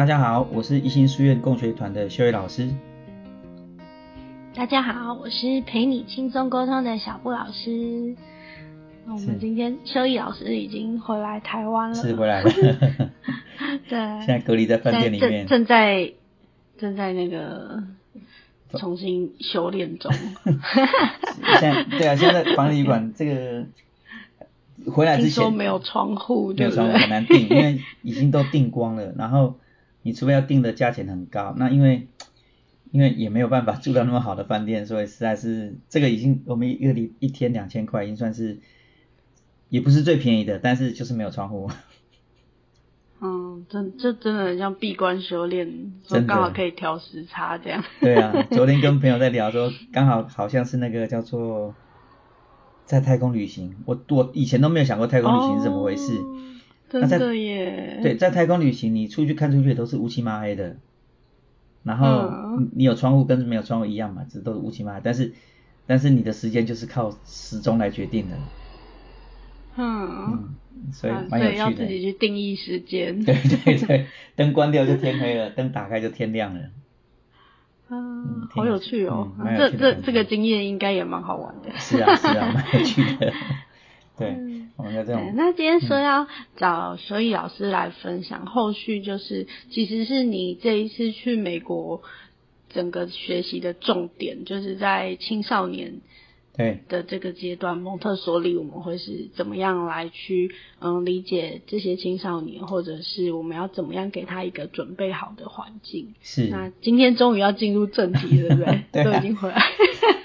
大家好，我是一心书院共学团的修伟老师。大家好，我是陪你轻松沟通的小布老师。我们今天修义老师已经回来台湾了，是回来了。对，现在隔离在饭店里面，正在正在那个重新修炼中。现在对啊，现在防疫旅馆 这个。回来之前说没有窗户，没有窗户很难订，因为已经都订光了。然后你除非要订的价钱很高，那因为因为也没有办法住到那么好的饭店，所以实在是这个已经我们一个礼一天两千块，已经算是也不是最便宜的，但是就是没有窗户。嗯，真这真的很像闭关修炼，说刚好可以调时差这样。对啊，昨天跟朋友在聊说，刚好好像是那个叫做。在太空旅行，我我以前都没有想过太空旅行是怎么回事。哦、真的耶。对，在太空旅行，你出去看出去都是乌漆嘛黑的。然后你有窗户跟没有窗户一样嘛，这都是乌漆嘛黑。但是但是你的时间就是靠时钟来决定的。嗯。嗯，所以蛮有趣的。自己去定义时间。对对对，灯关掉就天黑了，灯打开就天亮了。嗯，好有趣哦！嗯、这这这个经验应该也蛮好玩的。是啊是啊，蛮有趣的。对，我们要这样。那今天说要找所以老师来分享，嗯、后续就是其实是你这一次去美国整个学习的重点，就是在青少年。对的这个阶段，蒙特梭利我们会是怎么样来去嗯理解这些青少年，或者是我们要怎么样给他一个准备好的环境？是。那今天终于要进入正题了，对不对？对啊、都已经回来。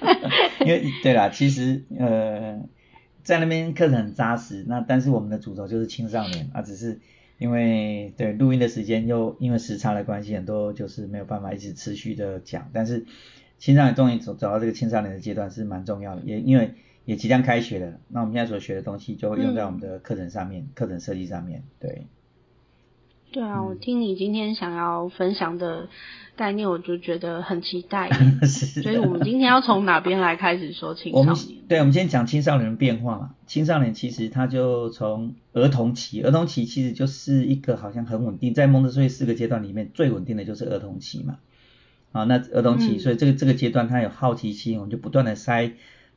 因为对啦，其实呃在那边课程很扎实，那但是我们的主轴就是青少年啊，只是因为对录音的时间又因为时差的关系，很多就是没有办法一直持续的讲，但是。青少年终于走走到这个青少年的阶段是蛮重要的，也因为也即将开学了，那我们现在所学的东西就会用在我们的课程上面，嗯、课程设计上面，对。对啊，嗯、我听你今天想要分享的概念，我就觉得很期待。所以我们今天要从哪边来开始说青少年？我们对，我们先讲青少年的变化嘛。青少年其实他就从儿童期，儿童期其实就是一个好像很稳定，在蒙特梭利四个阶段里面最稳定的就是儿童期嘛。啊，那儿童期，所以这个这个阶段他有好奇心，我们就不断的塞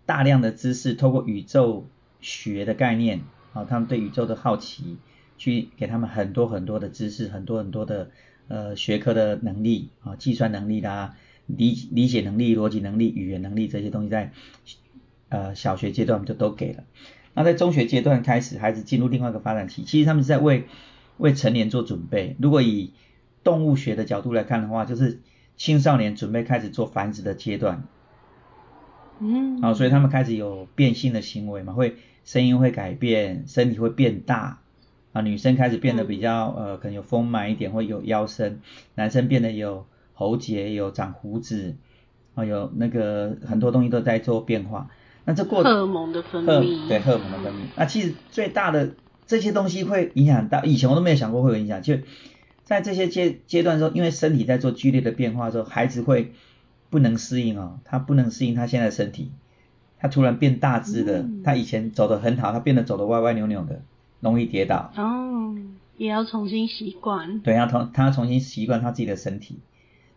大量的知识，透过宇宙学的概念，啊，他们对宇宙的好奇，去给他们很多很多的知识，很多很多的呃学科的能力，啊，计算能力啦，理理解能力、逻辑能力、语言能力这些东西，在呃小学阶段我们就都给了。那在中学阶段开始，孩子进入另外一个发展期，其实他们是在为为成年做准备。如果以动物学的角度来看的话，就是。青少年准备开始做繁殖的阶段，嗯，好，所以他们开始有变性的行为嘛，会声音会改变，身体会变大，啊，女生开始变得比较、嗯、呃，可能有丰满一点，会有腰身，男生变得有喉结，有长胡子，啊，有那个很多东西都在做变化。那这过荷尔蒙的分泌，对，荷尔蒙的分泌。那其实最大的这些东西会影响到，以前我都没有想过会有影响，就。在这些阶阶段的时候，因为身体在做剧烈的变化的时候，孩子会不能适应哦，他不能适应他现在的身体，他突然变大只的，嗯、他以前走得很好，他变得走得歪歪扭扭的，容易跌倒。哦，也要重新习惯。对，要重他要重新习惯他自己的身体。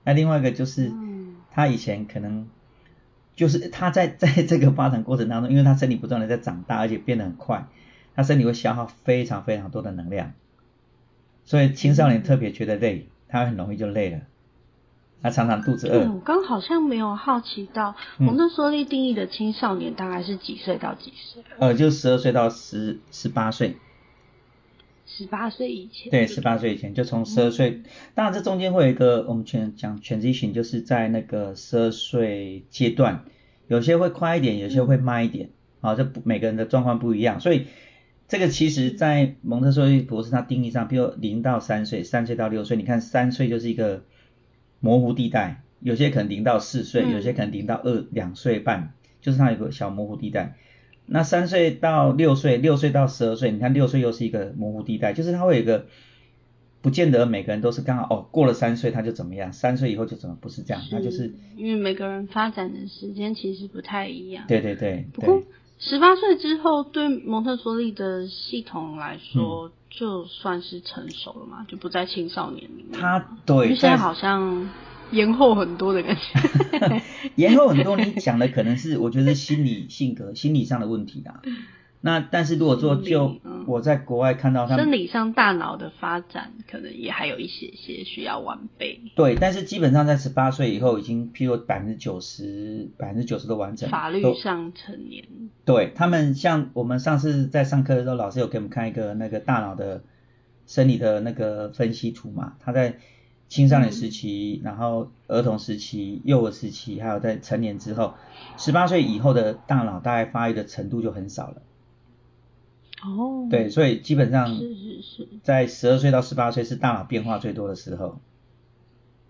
那另外一个就是，嗯、他以前可能就是他在 在这个发展过程当中，因为他身体不断的在长大，而且变得很快，他身体会消耗非常非常多的能量。所以青少年特别觉得累，他很容易就累了，他常常肚子饿。我刚好像没有好奇到，蒙特梭利定义的青少年大概是几岁到几岁？呃，就十二岁到十十八岁。十八岁以前。对，十八岁以前就从十二岁，当然这中间会有一个我们全讲 transition，就是在那个十二岁阶段，有些会快一点，有些会慢一点，啊、嗯，这每个人的状况不一样，所以。这个其实，在蒙特梭利博士他定义上，比如零到三岁，三岁到六岁，你看三岁就是一个模糊地带，有些可能零到四岁，有些可能零到二两岁半，就是它有个小模糊地带。那三岁到六岁，六岁到十二岁，你看六岁又是一个模糊地带，就是它会有一个，不见得每个人都是刚好哦，过了三岁他就怎么样，三岁以后就怎么不是这样，他就是因为每个人发展的时间其实不太一样。对对对。不过。十八岁之后，对蒙特梭利的系统来说，嗯、就算是成熟了嘛，就不在青少年里面。他对，现在好像延后很多的感觉。延后很多，你讲的可能是我觉得是心理性格、心理上的问题啦。那但是如果说就我在国外看到他们，生理上大脑的发展可能也还有一些些需要完备。对，但是基本上在十八岁以后已经，譬如百分之九十、百分之九十都完整。法律上成年。对，他们像我们上次在上课的时候，老师有给我们看一个那个大脑的生理的那个分析图嘛，他在青少年时期，嗯、然后儿童时期、幼儿时期，还有在成年之后，十八岁以后的大脑大概发育的程度就很少了。哦，对，所以基本上是是是，在十二岁到十八岁是大脑变化最多的时候。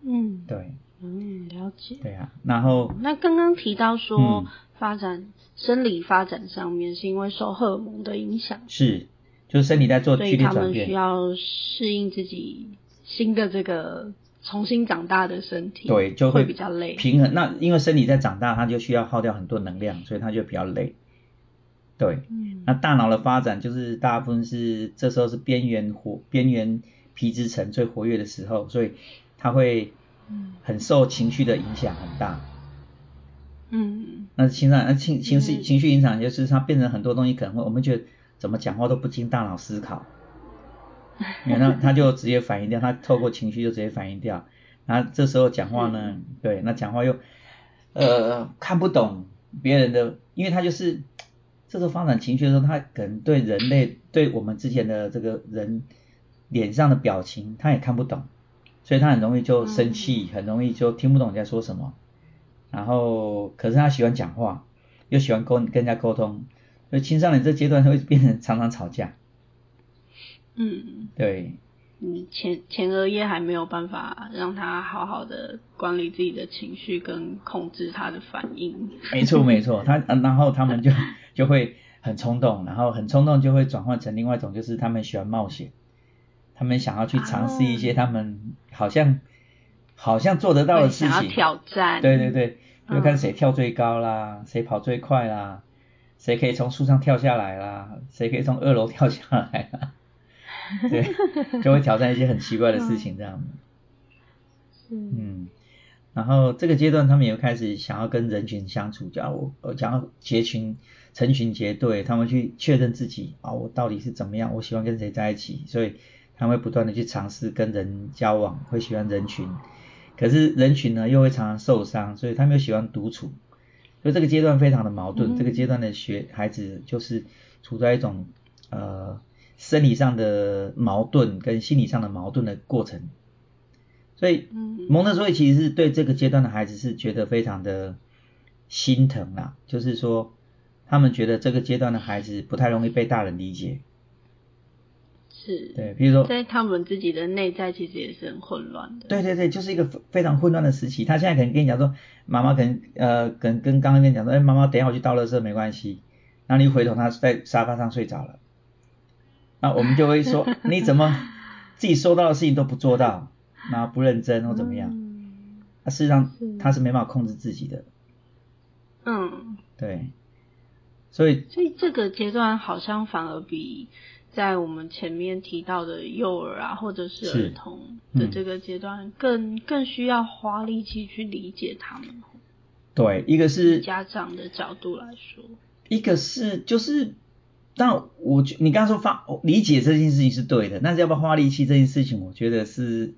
嗯，对，嗯，了解。对啊，然后那刚刚提到说发展、嗯、生理发展上面是因为受荷尔蒙的影响，是，就是身体在做剧烈转变，他们需要适应自己新的这个重新长大的身体，对，就会比较累。平衡，那因为身体在长大，它就需要耗掉很多能量，所以它就比较累。对，嗯，那大脑的发展就是大部分是这时候是边缘活边缘皮质层最活跃的时候，所以它会很受情绪的影响很大。嗯，那情感那情情绪情绪影响就是它变成很多东西可能会我们觉得怎么讲话都不经大脑思考，那他就直接反应掉，他透过情绪就直接反应掉。然后这时候讲话呢，对，那讲话又呃看不懂别人的，因为他就是。这时候发展情绪的时候，他可能对人类对我们之前的这个人脸上的表情，他也看不懂，所以他很容易就生气，很容易就听不懂你在说什么。然后，可是他喜欢讲话，又喜欢沟跟人家沟通，所以青少年这阶段会变成常常吵架。嗯，对。你前前额叶还没有办法让他好好的管理自己的情绪跟控制他的反应。没错没错，他然后他们就就会很冲动，然后很冲动就会转换成另外一种，就是他们喜欢冒险，他们想要去尝试一些他们好像、哦、好像做得到的事情，想要挑战。对对对，就看谁跳最高啦，嗯、谁跑最快啦，谁可以从树上跳下来啦，谁可以从二楼跳下来啦。对，就会挑战一些很奇怪的事情，这样子。嗯，嗯，然后这个阶段，他们也开始想要跟人群相处，叫我，呃，想要结群、成群结队，他们去确认自己啊，我到底是怎么样，我喜欢跟谁在一起，所以他们会不断的去尝试跟人交往，会喜欢人群。可是人群呢，又会常常受伤，所以他们又喜欢独处。所以这个阶段非常的矛盾，嗯、这个阶段的学孩子就是处在一种呃。生理上的矛盾跟心理上的矛盾的过程，所以蒙特梭利其实是对这个阶段的孩子是觉得非常的心疼啦，就是说他们觉得这个阶段的孩子不太容易被大人理解，是，对，比如说在他们自己的内在其实也是很混乱的，对对对，就是一个非常混乱的时期。他现在可能跟你讲说，妈妈可能呃，可能跟刚刚跟你讲说，哎，妈妈等一下我去倒垃圾没关系，然后你一回头他在沙发上睡着了。那我们就会说，你怎么自己收到的事情都不做到，然后不认真或怎么样？那事实上他是没办法控制自己的。嗯，对，所以所以这个阶段好像反而比在我们前面提到的幼儿啊，或者是儿童的这个阶段更更需要花力气去理解他们。对，一个是家长的角度来说，一个是就是。但我觉你刚刚说发理解这件事情是对的，但是要不要花力气这件事情，我觉得是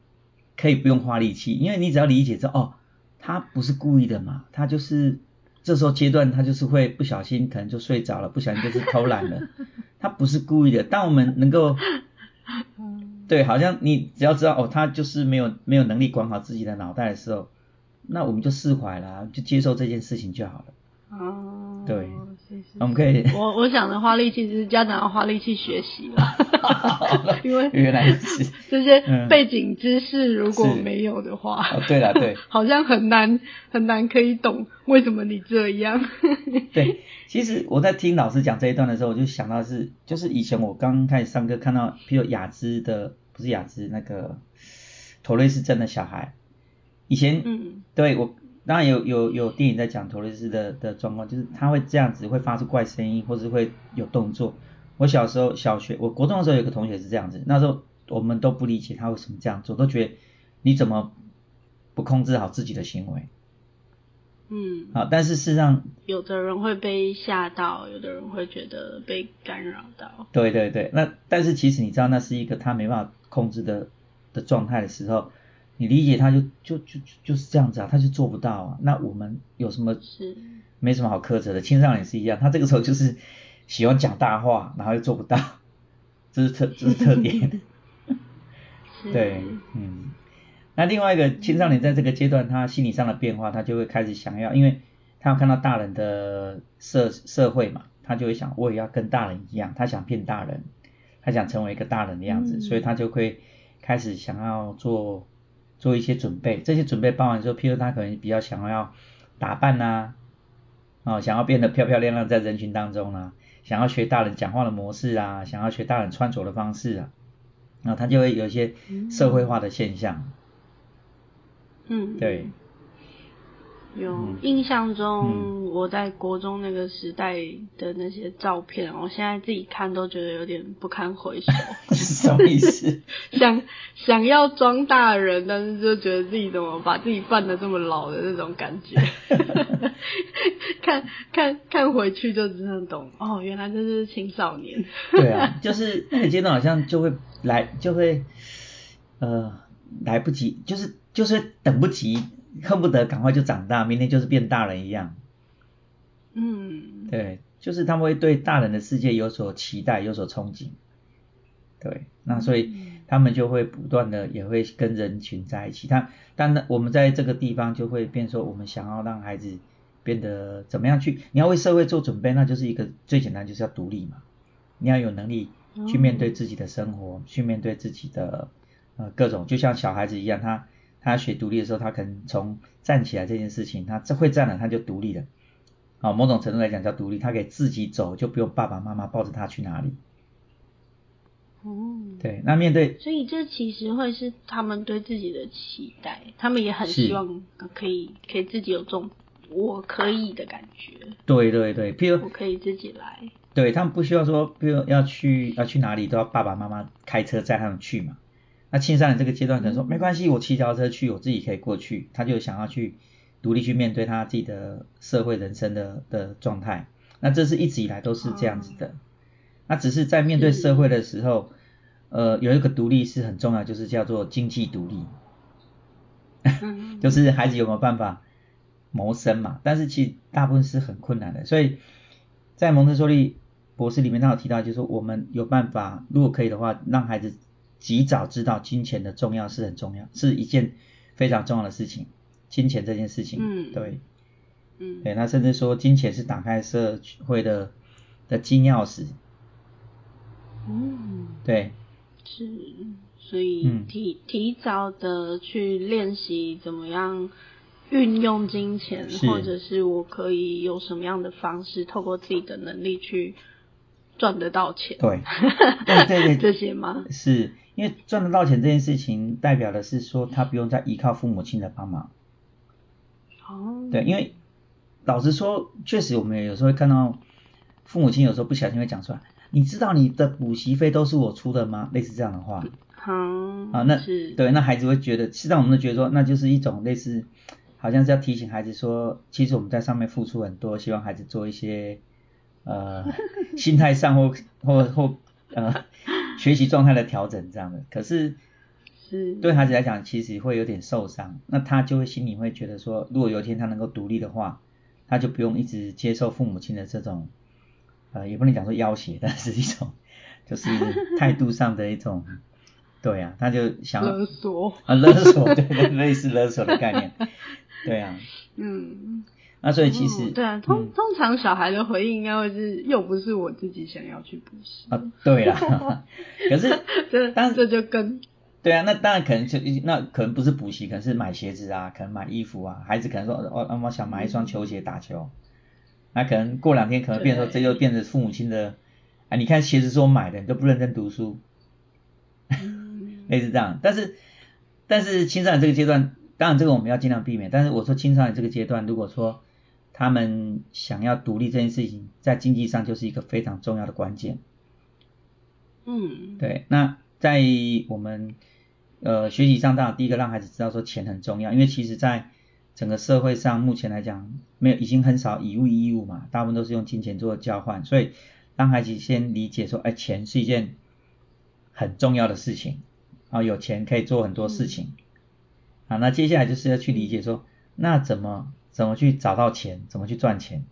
可以不用花力气，因为你只要理解这，哦，他不是故意的嘛，他就是这时候阶段他就是会不小心可能就睡着了，不小心就是偷懒了，他不是故意的。当我们能够，对，好像你只要知道哦，他就是没有没有能力管好自己的脑袋的时候，那我们就释怀了，就接受这件事情就好了。哦，对。我们可以，我我想的花力气就是家长要花力气学习了，因为原来是 这些背景知识如果没有的话，哦、对了对，好像很难很难可以懂为什么你这样。对，其实我在听老师讲这一段的时候，我就想到是，就是以前我刚开始上课看到，譬如雅芝的，不是雅芝那个妥瑞是真的小孩，以前，嗯，对我。当然有有有电影在讲托雷斯的的状况，就是他会这样子会发出怪声音，或是会有动作。我小时候小学，我国中的时候有个同学是这样子，那时候我们都不理解他为什么这样做，都觉得你怎么不控制好自己的行为？嗯，好，但是事实上，有的人会被吓到，有的人会觉得被干扰到。对对对，那但是其实你知道，那是一个他没办法控制的的状态的时候，你理解他就就就就是这样子啊，他就做不到啊。那我们有什么是没什么好苛责的？青少年是一样，他这个时候就是喜欢讲大话，然后又做不到，这是特这是特点。对，嗯。那另外一个青少年在这个阶段，他心理上的变化，他就会开始想要，因为他要看到大人的社社会嘛，他就会想，我也要跟大人一样，他想变大人，他想成为一个大人的样子，嗯、所以他就会开始想要做做一些准备。这些准备包含说，譬如他可能比较想要打扮呐、啊，哦，想要变得漂漂亮亮在人群当中啊，想要学大人讲话的模式啊，想要学大人穿着的方式啊，那他就会有一些社会化的现象。嗯，对，有印象中我在国中那个时代的那些照片，嗯、我现在自己看都觉得有点不堪回首。什么意思？想想要装大人，但是就觉得自己怎么把自己扮的这么老的那种感觉。看看看回去就真的懂哦，原来这是青少年。对啊，就是那个阶段好像就会来，就会呃来不及，就是。就是等不及，恨不得赶快就长大，明天就是变大人一样。嗯，对，就是他们会对大人的世界有所期待，有所憧憬。对，那所以他们就会不断的也会跟人群在一起。他，但我们在这个地方就会变说，我们想要让孩子变得怎么样去？你要为社会做准备，那就是一个最简单，就是要独立嘛。你要有能力去面对自己的生活，嗯、去面对自己的呃各种，就像小孩子一样，他。他学独立的时候，他可能从站起来这件事情，他这会站了，他就独立了。好，某种程度来讲叫独立，他可以自己走，就不用爸爸妈妈抱着他去哪里。哦，对，那面对，所以这其实会是他们对自己的期待，他们也很希望可以可以自己有这种我可以的感觉。对对对，譬如我可以自己来。对，他们不需要说，比如要去要去哪里都要爸爸妈妈开车载他们去嘛。那青少年这个阶段可能说没关系，我骑脚踏车去，我自己可以过去。他就想要去独立去面对他自己的社会人生的的状态。那这是一直以来都是这样子的。那只是在面对社会的时候，呃，有一个独立是很重要，就是叫做经济独立。就是孩子有没有办法谋生嘛？但是其实大部分是很困难的。所以在蒙特梭利博士里面，他有提到，就是说我们有办法，如果可以的话，让孩子。及早知道金钱的重要是很重要，是一件非常重要的事情。金钱这件事情，嗯，对，嗯，对，那甚至说金钱是打开社会的的金钥匙。嗯，对，是，所以提提早的去练习怎么样运用金钱，或者是我可以有什么样的方式，透过自己的能力去赚得到钱。对，对对对，这些吗？是。因为赚得到钱这件事情，代表的是说他不用再依靠父母亲的帮忙。哦。对，因为老实说，确实我们也有时候会看到父母亲有时候不小心会讲出来，你知道你的补习费都是我出的吗？类似这样的话。好。啊，那是。对，那孩子会觉得，实际上我们都觉得说，那就是一种类似，好像是要提醒孩子说，其实我们在上面付出很多，希望孩子做一些呃 心态上或或或呃。学习状态的调整这样的，可是是。对孩子来讲，其实会有点受伤。那他就会心里会觉得说，如果有一天他能够独立的话，他就不用一直接受父母亲的这种，呃，也不能讲说要挟，但是一种 就是态度上的一种，对啊，他就想勒索。啊，勒索，对，类似勒索的概念，对啊，嗯。那所以其实、嗯、对啊，通通常小孩的回应应该会是又不是我自己想要去补习。啊，对啦，可是这这就跟对啊，那当然可能就那可能不是补习，可能是买鞋子啊，可能买衣服啊，孩子可能说哦，我想买一双球鞋打球，那可能过两天可能变成说这又变成父母亲的啊，你看鞋子是我买的，你都不认真读书，类似这样，但是但是青少年这个阶段。当然这个我们要尽量避免。但是我说青少年这个阶段，如果说他们想要独立这件事情，在经济上就是一个非常重要的关键。嗯，对。那在我们呃学习上，当然第一个让孩子知道说钱很重要，因为其实在整个社会上目前来讲，没有已经很少以物易物嘛，大部分都是用金钱做交换，所以让孩子先理解说，哎，钱是一件很重要的事情啊，有钱可以做很多事情。嗯、啊，那接下来就是要去理解说，那怎么怎么去找到钱，怎么去赚钱？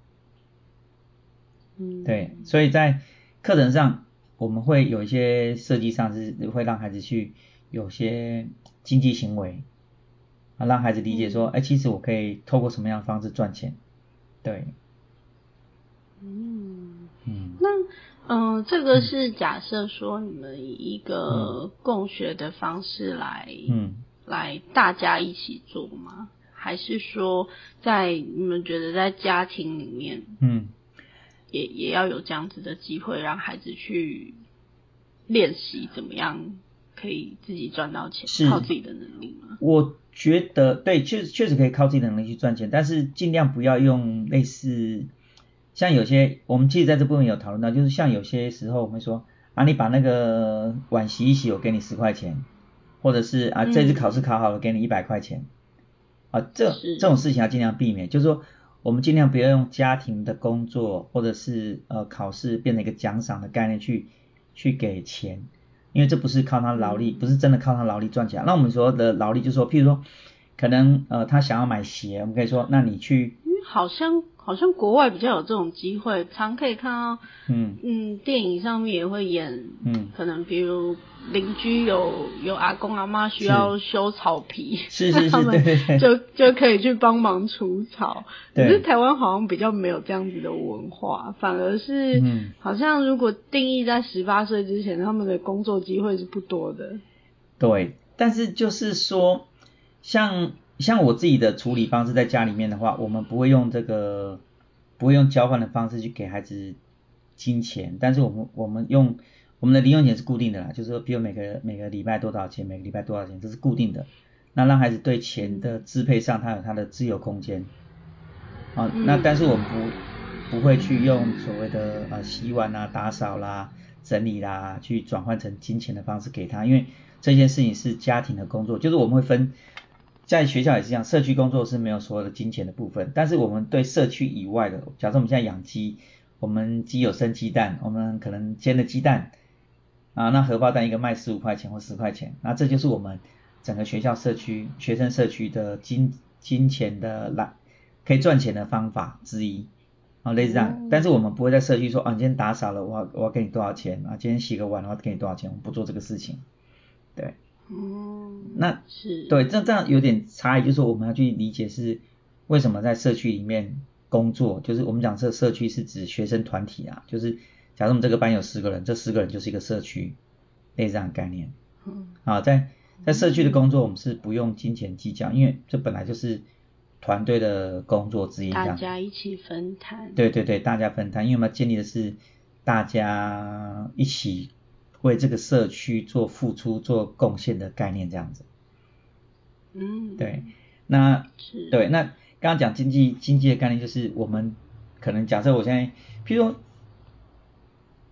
嗯，对，所以在课程上我们会有一些设计上是会让孩子去有些经济行为。啊让孩子理解说，哎、嗯，其实我可以透过什么样的方式赚钱？对，嗯嗯，那嗯、呃，这个是假设说你们以一个共学的方式来，嗯，来大家一起做吗？还是说在你们觉得在家庭里面，嗯，也也要有这样子的机会，让孩子去练习怎么样可以自己赚到钱，靠自己的能力吗？我。觉得对，确实确实可以靠自己的能力去赚钱，但是尽量不要用类似像有些我们其实在这部分有讨论到，就是像有些时候我们会说啊，你把那个碗洗一洗，我给你十块钱，或者是啊这次考试考好了，给你一百块钱，啊这这种事情要尽量避免，就是说我们尽量不要用家庭的工作或者是呃考试变成一个奖赏的概念去去给钱。因为这不是靠他劳力，不是真的靠他劳力赚钱。那我们说的劳力，就是说，譬如说，可能呃他想要买鞋，我们可以说，那你去。嗯，好像。好像国外比较有这种机会，常可以看到，嗯嗯，电影上面也会演，嗯，可能比如邻居有有阿公阿妈需要修草皮，是是是，他们就就可以去帮忙除草。对。可是台湾好像比较没有这样子的文化，反而是，嗯，好像如果定义在十八岁之前，他们的工作机会是不多的。对，但是就是说，像。像我自己的处理方式，在家里面的话，我们不会用这个，不会用交换的方式去给孩子金钱，但是我们我们用我们的零用钱是固定的啦，就是说，比如每个每个礼拜多少钱，每个礼拜多少钱，这是固定的。那让孩子对钱的支配上，他有他的自由空间。啊，那但是我们不不会去用所谓的呃洗碗啊、打扫啦、整理啦，去转换成金钱的方式给他，因为这件事情是家庭的工作，就是我们会分。在学校也是这样，社区工作是没有所有的金钱的部分，但是我们对社区以外的，假设我们现在养鸡，我们鸡有生鸡蛋，我们可能煎的鸡蛋啊，那荷包蛋一个卖十五块钱或十块钱，那这就是我们整个学校社区学生社区的金金钱的来可以赚钱的方法之一啊，类似这样，但是我们不会在社区说啊，你今天打扫了，我要我要给你多少钱啊，今天洗个碗，我要给你多少钱，我们不做这个事情，对。嗯，那是对，这这样有点差异，就是我们要去理解是为什么在社区里面工作，就是我们讲这社区是指学生团体啊，就是假如我们这个班有十个人，这十个人就是一个社区，类似这样的概念。嗯，啊，在在社区的工作，我们是不用金钱计较，因为这本来就是团队的工作之一，大家一起分摊。对对对，大家分摊，因为我们建立的是大家一起。为这个社区做付出、做贡献的概念，这样子。嗯，对，那是对，那刚刚讲经济经济的概念，就是我们可能假设我现在，譬如说，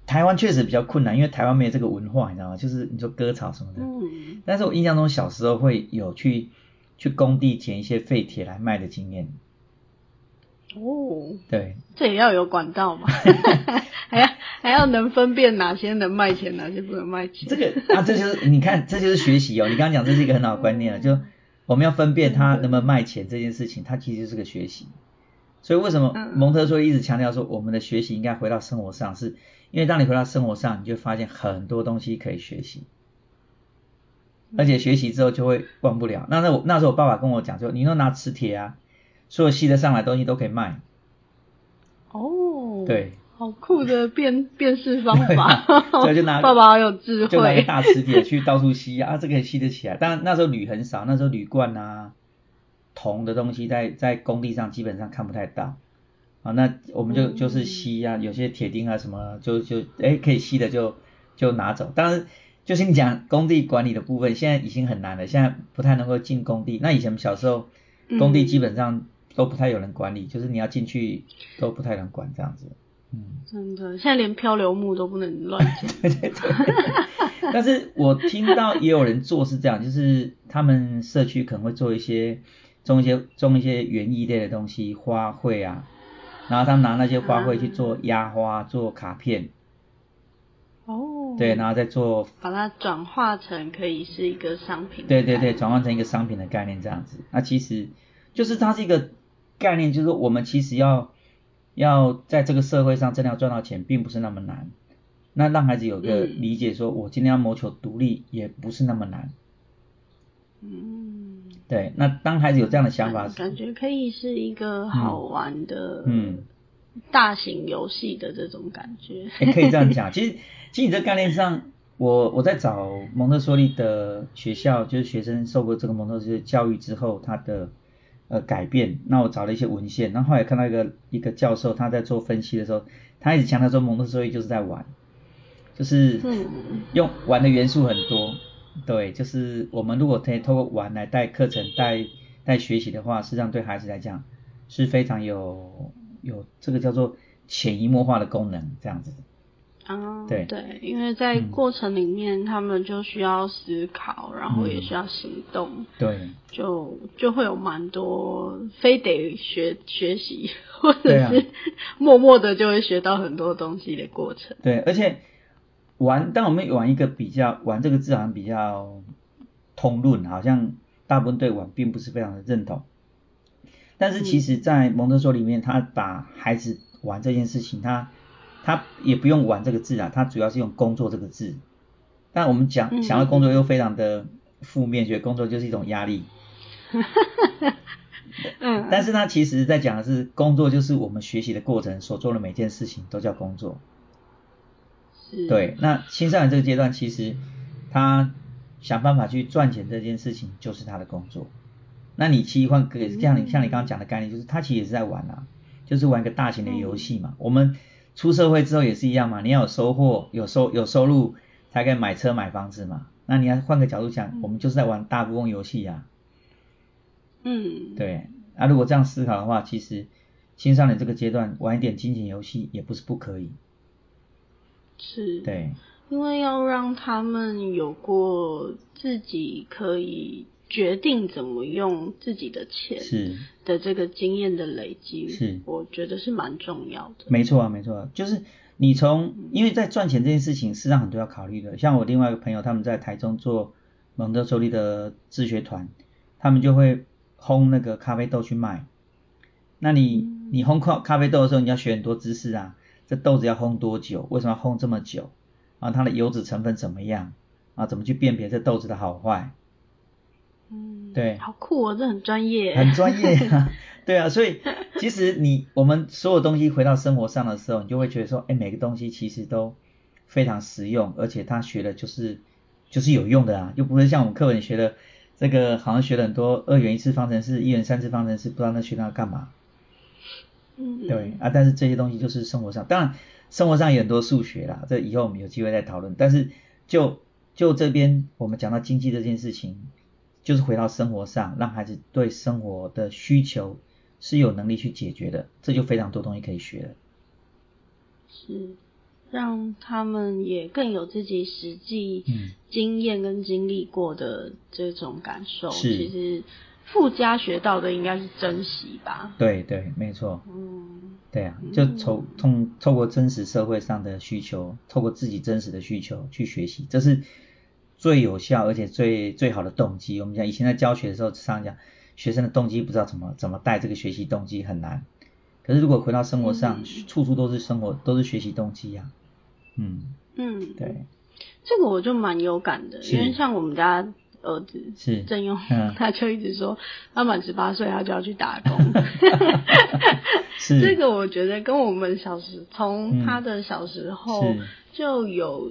台湾确实比较困难，因为台湾没有这个文化，你知道吗？就是你说割草什么的。嗯。但是我印象中小时候会有去去工地捡一些废铁来卖的经验。哦。对。这也要有管道嘛。还要还要能分辨哪些能卖钱，哪些不能卖钱。这个啊，这就是你看，这就是学习哦。你刚刚讲这是一个很好的观念了，就我们要分辨它能不能卖钱这件事情，它其实就是个学习。所以为什么蒙特梭利一直强调说，我们的学习应该回到生活上，是因为当你回到生活上，你就发现很多东西可以学习，而且学习之后就会忘不了。那那我那时候我爸爸跟我讲说，你都拿磁铁啊，所有吸得上来的东西都可以卖。哦。对。好酷的辨辨识方法，所以就拿 爸爸好有智慧，就拿个大磁铁去到处吸啊，这个也吸得起来。但那时候铝很少，那时候铝罐啊、铜的东西在在工地上基本上看不太到啊。那我们就就是吸啊，有些铁钉啊什么就就哎可以吸的就就拿走。当然就是你讲工地管理的部分，现在已经很难了，现在不太能够进工地。那以前小时候，工地基本上都不太有人管理，嗯、就是你要进去都不太能管这样子。嗯，真的，现在连漂流木都不能乱捡。对对对。但是我听到也有人做是这样，就是他们社区可能会做一些种一些种一些园艺类的东西，花卉啊，然后他们拿那些花卉去做压花、做卡片。哦。对，然后再做。把它转化成可以是一个商品。对对对，转换成一个商品的概念这样子。那其实就是它是一个概念，就是说我们其实要要在这个社会上真的要赚到钱，并不是那么难。那让孩子有个理解，说我今天要谋求独立，也不是那么难。嗯，对。那当孩子有这样的想法，感觉可以是一个好玩的，嗯，大型游戏的这种感觉。也、嗯欸、可以这样讲。其实，其实你这概念上，我我在找蒙特梭利的学校，就是学生受过这个蒙特梭利教育之后，他的呃改变。那我找了一些文献，然后后来看到一个一个教授他在做分析的时候，他一直强调说蒙特梭利就是在玩。就是用玩的元素很多，对，就是我们如果可以透过玩来带课程、带带学习的话，实际上对孩子来讲是非常有有这个叫做潜移默化的功能，这样子。对，因为在过程里面，他们就需要思考，然后也需要行动，对，就就会有蛮多非得学学习，或者是 默默的就会学到很多东西的过程。对，而且。玩，但我们玩一个比较，玩这个字好像比较通论，好像大部分对玩并不是非常的认同。但是其实，在蒙特梭里面，他把孩子玩这件事情，他他也不用玩这个字啊，他主要是用工作这个字。但我们讲想要工作又非常的负面，觉得工作就是一种压力。嗯。但是他其实在讲的是，工作就是我们学习的过程，所做的每件事情都叫工作。对，那青少年这个阶段，其实他想办法去赚钱这件事情就是他的工作。那你其实换个像你像你刚刚讲的概念，就是他其实也是在玩啊，就是玩一个大型的游戏嘛。我们出社会之后也是一样嘛，你要有收获、有收有收入才可以买车买房子嘛。那你要换个角度讲，我们就是在玩大富翁游戏呀。嗯，对。那如果这样思考的话，其实青少年这个阶段玩一点金钱游戏也不是不可以。是，对，因为要让他们有过自己可以决定怎么用自己的钱，是的这个经验的累积，是，我觉得是蛮重要的。没错啊，没错啊，就是你从，因为在赚钱这件事情，事实上很多要考虑的。像我另外一个朋友，他们在台中做蒙特梭利的自学团，他们就会烘那个咖啡豆去卖。那你你烘咖咖啡豆的时候，你要学很多知识啊。这豆子要烘多久？为什么要烘这么久？啊，它的油脂成分怎么样？啊，怎么去辨别这豆子的好坏？嗯，对，好酷哦，这很专业，很专业啊，对啊，所以其实你我们所有东西回到生活上的时候，你就会觉得说，哎，每个东西其实都非常实用，而且他学的就是就是有用的啊，又不会像我们课本学的这个，好像学了很多二元一次方程式、一元三次方程式，不知道那学那要干嘛。嗯，对啊，但是这些东西就是生活上，当然生活上有很多数学啦，这以后我们有机会再讨论。但是就就这边我们讲到经济这件事情，就是回到生活上，让孩子对生活的需求是有能力去解决的，这就非常多东西可以学了。是，让他们也更有自己实际经验跟经历过的这种感受。嗯、是，其实。附加学到的应该是珍惜吧？对对，没错。嗯，对啊，就从从透过真实社会上的需求，透过自己真实的需求去学习，这是最有效而且最最好的动机。我们讲以前在教学的时候，常常讲学生的动机不知道怎么怎么带这个学习动机很难。可是如果回到生活上，嗯、处处都是生活，都是学习动机呀、啊。嗯嗯，对，这个我就蛮有感的，因为像我们家。儿子是正用，嗯，他就一直说他满十八岁他就要去打工。是这个我觉得跟我们小时从他的小时候就有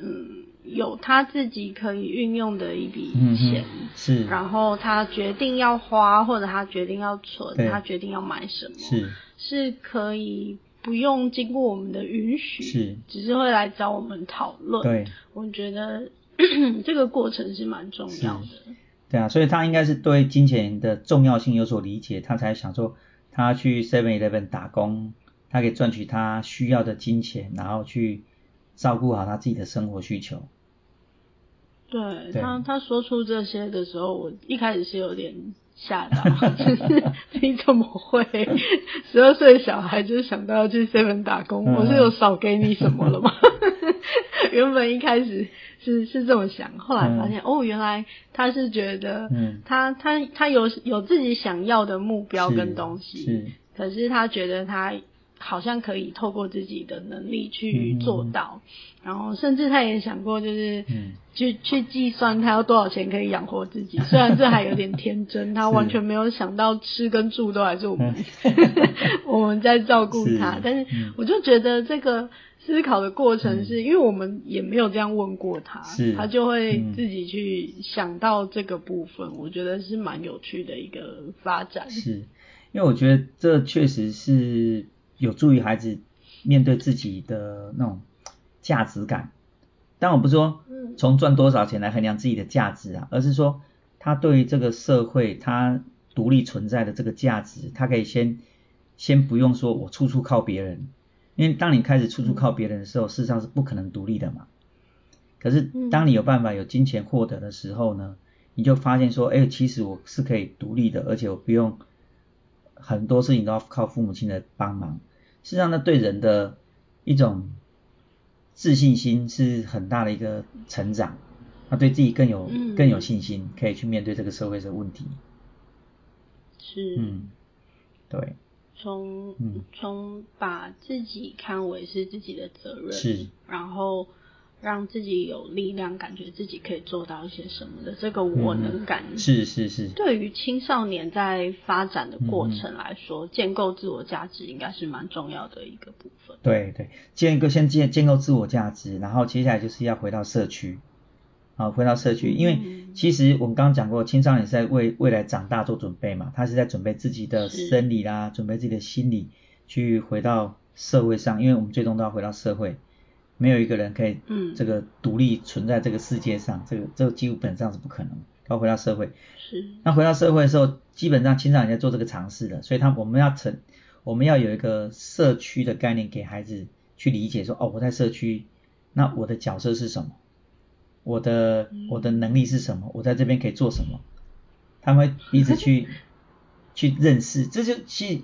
嗯有他自己可以运用的一笔钱，是，然后他决定要花或者他决定要存，他决定要买什么，是是可以不用经过我们的允许，是，只是会来找我们讨论。对，我觉得。这个过程是蛮重要的。对啊，所以他应该是对金钱的重要性有所理解，他才想说他去 Seven Eleven 打工，他可以赚取他需要的金钱，然后去照顾好他自己的生活需求。对，对他他说出这些的时候，我一开始是有点吓到，就是你怎么会十二岁小孩就想到要去 Seven 打工？嗯、我是有少给你什么了吗？原本一开始是是这么想，后来发现、嗯、哦，原来他是觉得他，他他他有有自己想要的目标跟东西，是，可是他觉得他。好像可以透过自己的能力去做到，嗯、然后甚至他也想过，就是去、嗯、去计算他要多少钱可以养活自己。虽然这还有点天真，他完全没有想到吃跟住都还是我们、嗯、我们在照顾他。是但是我就觉得这个思考的过程是，是、嗯、因为我们也没有这样问过他，是他就会自己去想到这个部分。嗯、我觉得是蛮有趣的一个发展。是因为我觉得这确实是。有助于孩子面对自己的那种价值感，但我不说从赚多少钱来衡量自己的价值啊，而是说他对于这个社会他独立存在的这个价值，他可以先先不用说我处处靠别人，因为当你开始处处靠别人的时候，事实上是不可能独立的嘛。可是当你有办法有金钱获得的时候呢，你就发现说，哎，其实我是可以独立的，而且我不用很多事情都要靠父母亲的帮忙。事实际上，呢，对人的一种自信心是很大的一个成长，他对自己更有更有信心，可以去面对这个社会的问题。是，嗯，对，从从把自己看为是自己的责任，是，然后。让自己有力量，感觉自己可以做到一些什么的这个我能感，嗯、是是是。对于青少年在发展的过程来说，嗯、建构自我价值应该是蛮重要的一个部分。对对，建构先建建构自我价值，然后接下来就是要回到社区，好，回到社区，因为其实我们刚刚讲过，青少年是在为未来长大做准备嘛，他是在准备自己的生理啦，准备自己的心理，去回到社会上，因为我们最终都要回到社会。没有一个人可以，嗯，这个独立存在这个世界上，嗯、这个这个基本上是不可能。要回到社会，是。那回到社会的时候，基本上青少年在做这个尝试的，所以他我们要成，我们要有一个社区的概念给孩子去理解说，说哦，我在社区，那我的角色是什么？我的我的能力是什么？我在这边可以做什么？他们会彼此去 去认识，这就其实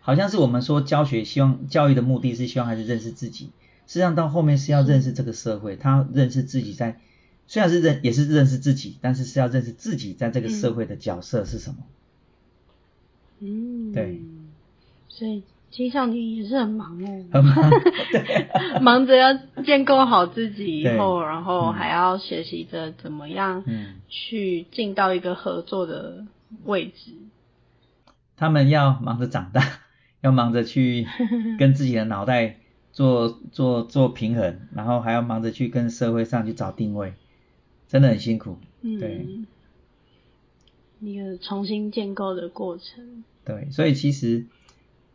好像是我们说教学，希望教育的目的是希望孩子认识自己。实际上到后面是要认识这个社会，他认识自己在，虽然是认也是认识自己，但是是要认识自己在这个社会的角色是什么。嗯，对。所以青少年也是很忙哦，很忙，忙着要建构好自己以后，然后还要学习着怎么样去进到一个合作的位置。他们要忙着长大，要忙着去跟自己的脑袋。做做做平衡，然后还要忙着去跟社会上去找定位，真的很辛苦。嗯，对，一个重新建构的过程。对，所以其实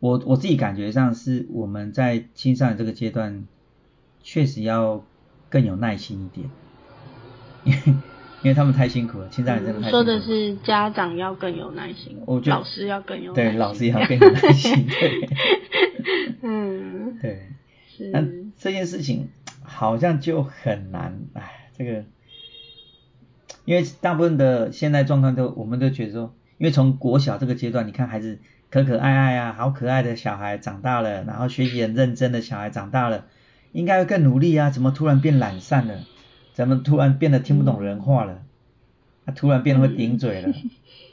我我自己感觉上是我们在青少年这个阶段，确实要更有耐心一点，因为因为他们太辛苦了，青少年真的太辛苦了。说的是家长要更有耐心，我觉得老师要更有耐心，对，老师要更有耐心，对，嗯，对。那这件事情好像就很难，哎，这个，因为大部分的现在状况都，我们都觉得说，因为从国小这个阶段，你看孩子可可爱爱啊，好可爱的小孩长大了，然后学习很认真的小孩长大了，应该会更努力啊，怎么突然变懒散了？怎么突然变得听不懂人话了？他突然变得会顶嘴了，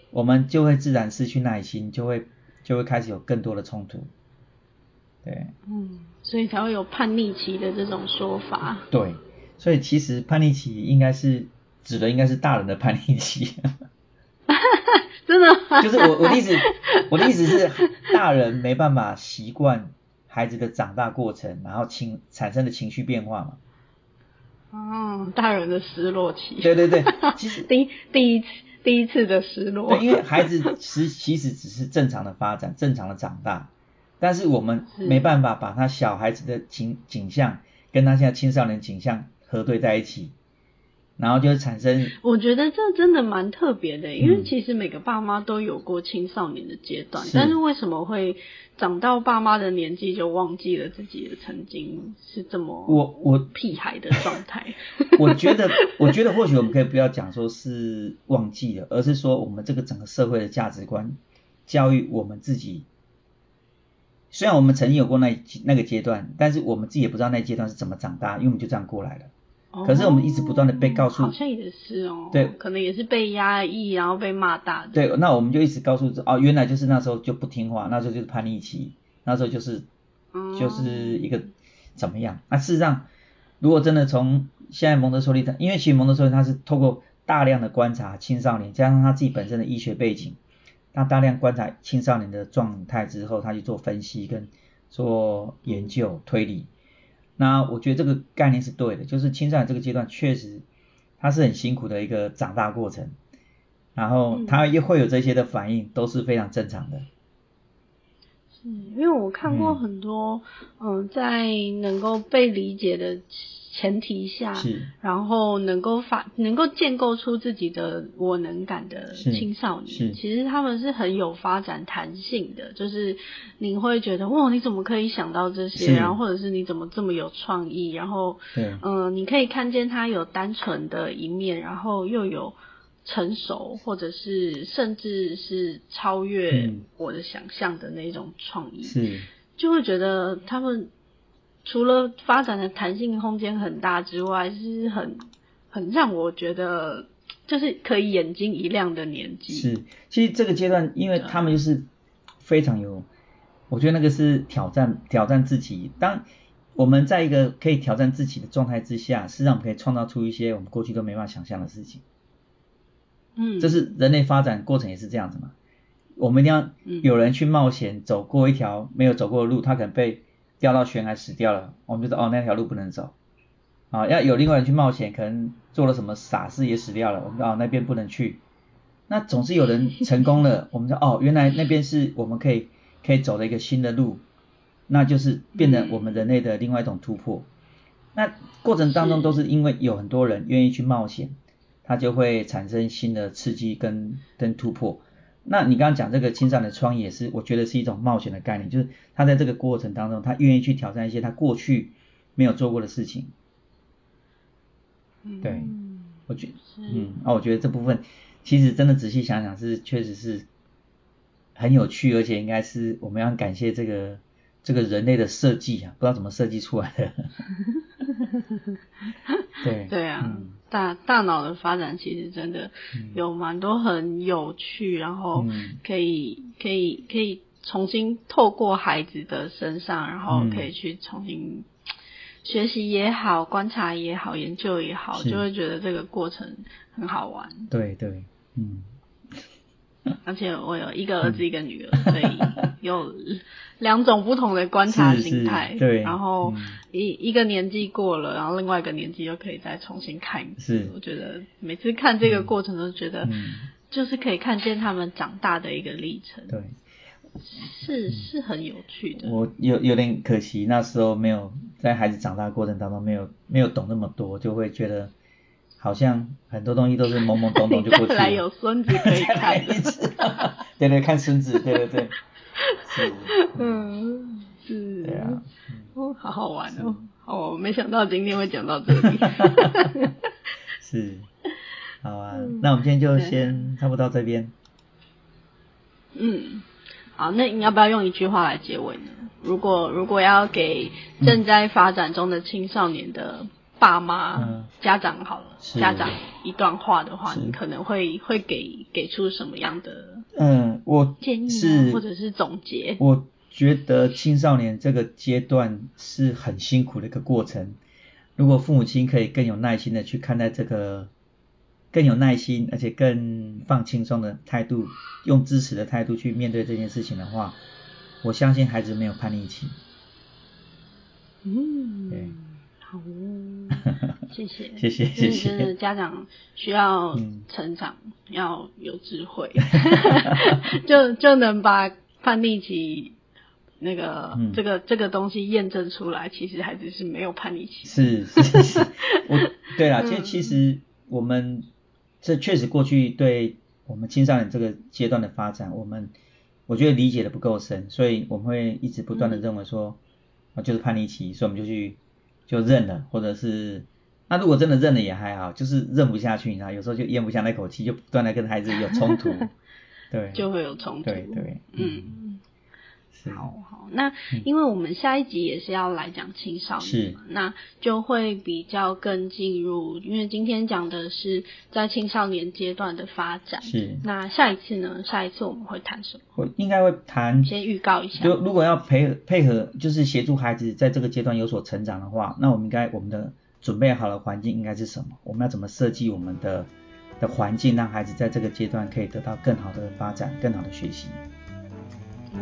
我们就会自然失去耐心，就会就会开始有更多的冲突。对，嗯，所以才会有叛逆期的这种说法。对，所以其实叛逆期应该是指的应该是大人的叛逆期。真的吗？就是我我的意思，我的意思是大人没办法习惯孩子的长大过程，然后情产生的情绪变化嘛。哦，大人的失落期。对对对，其实第第一次第一次的失落。对，因为孩子其其实只是正常的发展，正常的长大。但是我们没办法把他小孩子的景景象跟他现在青少年景象核对在一起，然后就会产生。我觉得这真的蛮特别的，因为其实每个爸妈都有过青少年的阶段，嗯、但是为什么会长到爸妈的年纪就忘记了自己的曾经是这么我我屁孩的状态？我觉得，我觉得或许我们可以不要讲说是忘记了，而是说我们这个整个社会的价值观教育我们自己。虽然我们曾经有过那那个阶段，但是我们自己也不知道那阶段是怎么长大，因为我们就这样过来了。可是我们一直不断的被告诉，好像也是哦，对，可能也是被压抑，然后被骂大的。对，那我们就一直告诉哦，原来就是那时候就不听话，那时候就是叛逆期，那时候就是就是一个怎么样？那事实上，如果真的从现在蒙特梭利他，因为其实蒙特梭利他是透过大量的观察青少年，加上他自己本身的医学背景，他大量观察青少年的状态之后，他去做分析跟做研究推理。那我觉得这个概念是对的，就是青少年这个阶段确实，他是很辛苦的一个长大过程，然后他又会有这些的反应，都是非常正常的。是，因为我看过很多，嗯、呃，在能够被理解的。前提下，然后能够发，能够建构出自己的我能感的青少年，其实他们是很有发展弹性的。就是你会觉得，哇，你怎么可以想到这些？然后或者是你怎么这么有创意？然后，嗯、呃，你可以看见他有单纯的一面，然后又有成熟，或者是甚至是超越我的想象的那种创意，是，就会觉得他们。除了发展的弹性空间很大之外，是很很让我觉得就是可以眼睛一亮的年纪。是，其实这个阶段，因为他们就是非常有，我觉得那个是挑战挑战自己。当我们在一个可以挑战自己的状态之下，实际上我们可以创造出一些我们过去都没办法想象的事情。嗯，这是人类发展过程也是这样子嘛。我们一定要有人去冒险，走过一条没有走过的路，他可能被。掉到悬崖死掉了，我们就说哦，那条路不能走啊，要有另外人去冒险，可能做了什么傻事也死掉了，我们说哦，那边不能去。那总是有人 成功了，我们说哦，原来那边是我们可以可以走的一个新的路，那就是变成我们人类的另外一种突破。那过程当中都是因为有很多人愿意去冒险，它就会产生新的刺激跟跟突破。那你刚刚讲这个青少年创业也是，我觉得是一种冒险的概念，就是他在这个过程当中，他愿意去挑战一些他过去没有做过的事情。对，我觉得，嗯，啊，我觉得这部分其实真的仔细想想是确实是很有趣，而且应该是我们要感谢这个这个人类的设计啊，不知道怎么设计出来的。对对啊，嗯、大大脑的发展其实真的有蛮多很有趣，嗯、然后可以可以可以重新透过孩子的身上，然后可以去重新学习也好，观察也好，研究也好，就会觉得这个过程很好玩。对对，嗯。而且我有一个儿子一个女儿，嗯、所以 有两种不同的观察心态。对，然后一、嗯、一个年纪过了，然后另外一个年纪又可以再重新看一次。是，我觉得每次看这个过程都觉得，就是可以看见他们长大的一个历程。对，是是很有趣的。我有有点可惜，那时候没有在孩子长大过程当中没有没有懂那么多，就会觉得。好像很多东西都是懵懵懂懂 就过去了。来有孙子可以看一次。对对，看孙子，对对对。是。嗯，是。对啊。哦，好好玩哦。哦，没想到今天会讲到这里。是。好啊，那我们今天就先差不多到这边。嗯。好，那你要不要用一句话来结尾呢？如果如果要给正在发展中的青少年的。爸妈、嗯、家长好了，家长一段话的话，你可能会会给给出什么样的嗯，我建议是或者是总结？我觉得青少年这个阶段是很辛苦的一个过程。如果父母亲可以更有耐心的去看待这个，更有耐心而且更放轻松的态度，用支持的态度去面对这件事情的话，我相信孩子没有叛逆期。嗯，对。好，谢谢，谢谢，谢谢。真的家长需要成长，嗯、要有智慧，就就能把叛逆期那个、嗯、这个这个东西验证出来。其实孩子是没有叛逆期。是是是，我对啦，其实其实我们这确实过去对我们青少年这个阶段的发展，我们我觉得理解的不够深，所以我们会一直不断的认为说，啊、嗯、就是叛逆期，所以我们就去就认了，或者是那如果真的认了也还好，就是认不下去，你知道，有时候就咽不下那口气，就不断的跟孩子有冲突，对，就会有冲突，对对，嗯。嗯好好，那因为我们下一集也是要来讲青少年嘛，那就会比较更进入，因为今天讲的是在青少年阶段的发展。是。那下一次呢？下一次我们会谈什么？会应该会谈。先预告一下。就如果要配合配合，就是协助孩子在这个阶段有所成长的话，那我们应该我们的准备好的环境应该是什么？我们要怎么设计我们的的环境，让孩子在这个阶段可以得到更好的发展，更好的学习。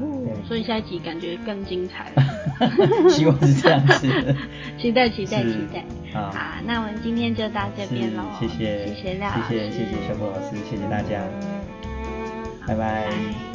哦，所以下一集感觉更精彩了。希望是这样子。期待期待期待。好，好，那我们今天就到这边喽。谢谢，谢谢廖谢谢谢谢小波老师，谢谢大家，拜拜。拜拜。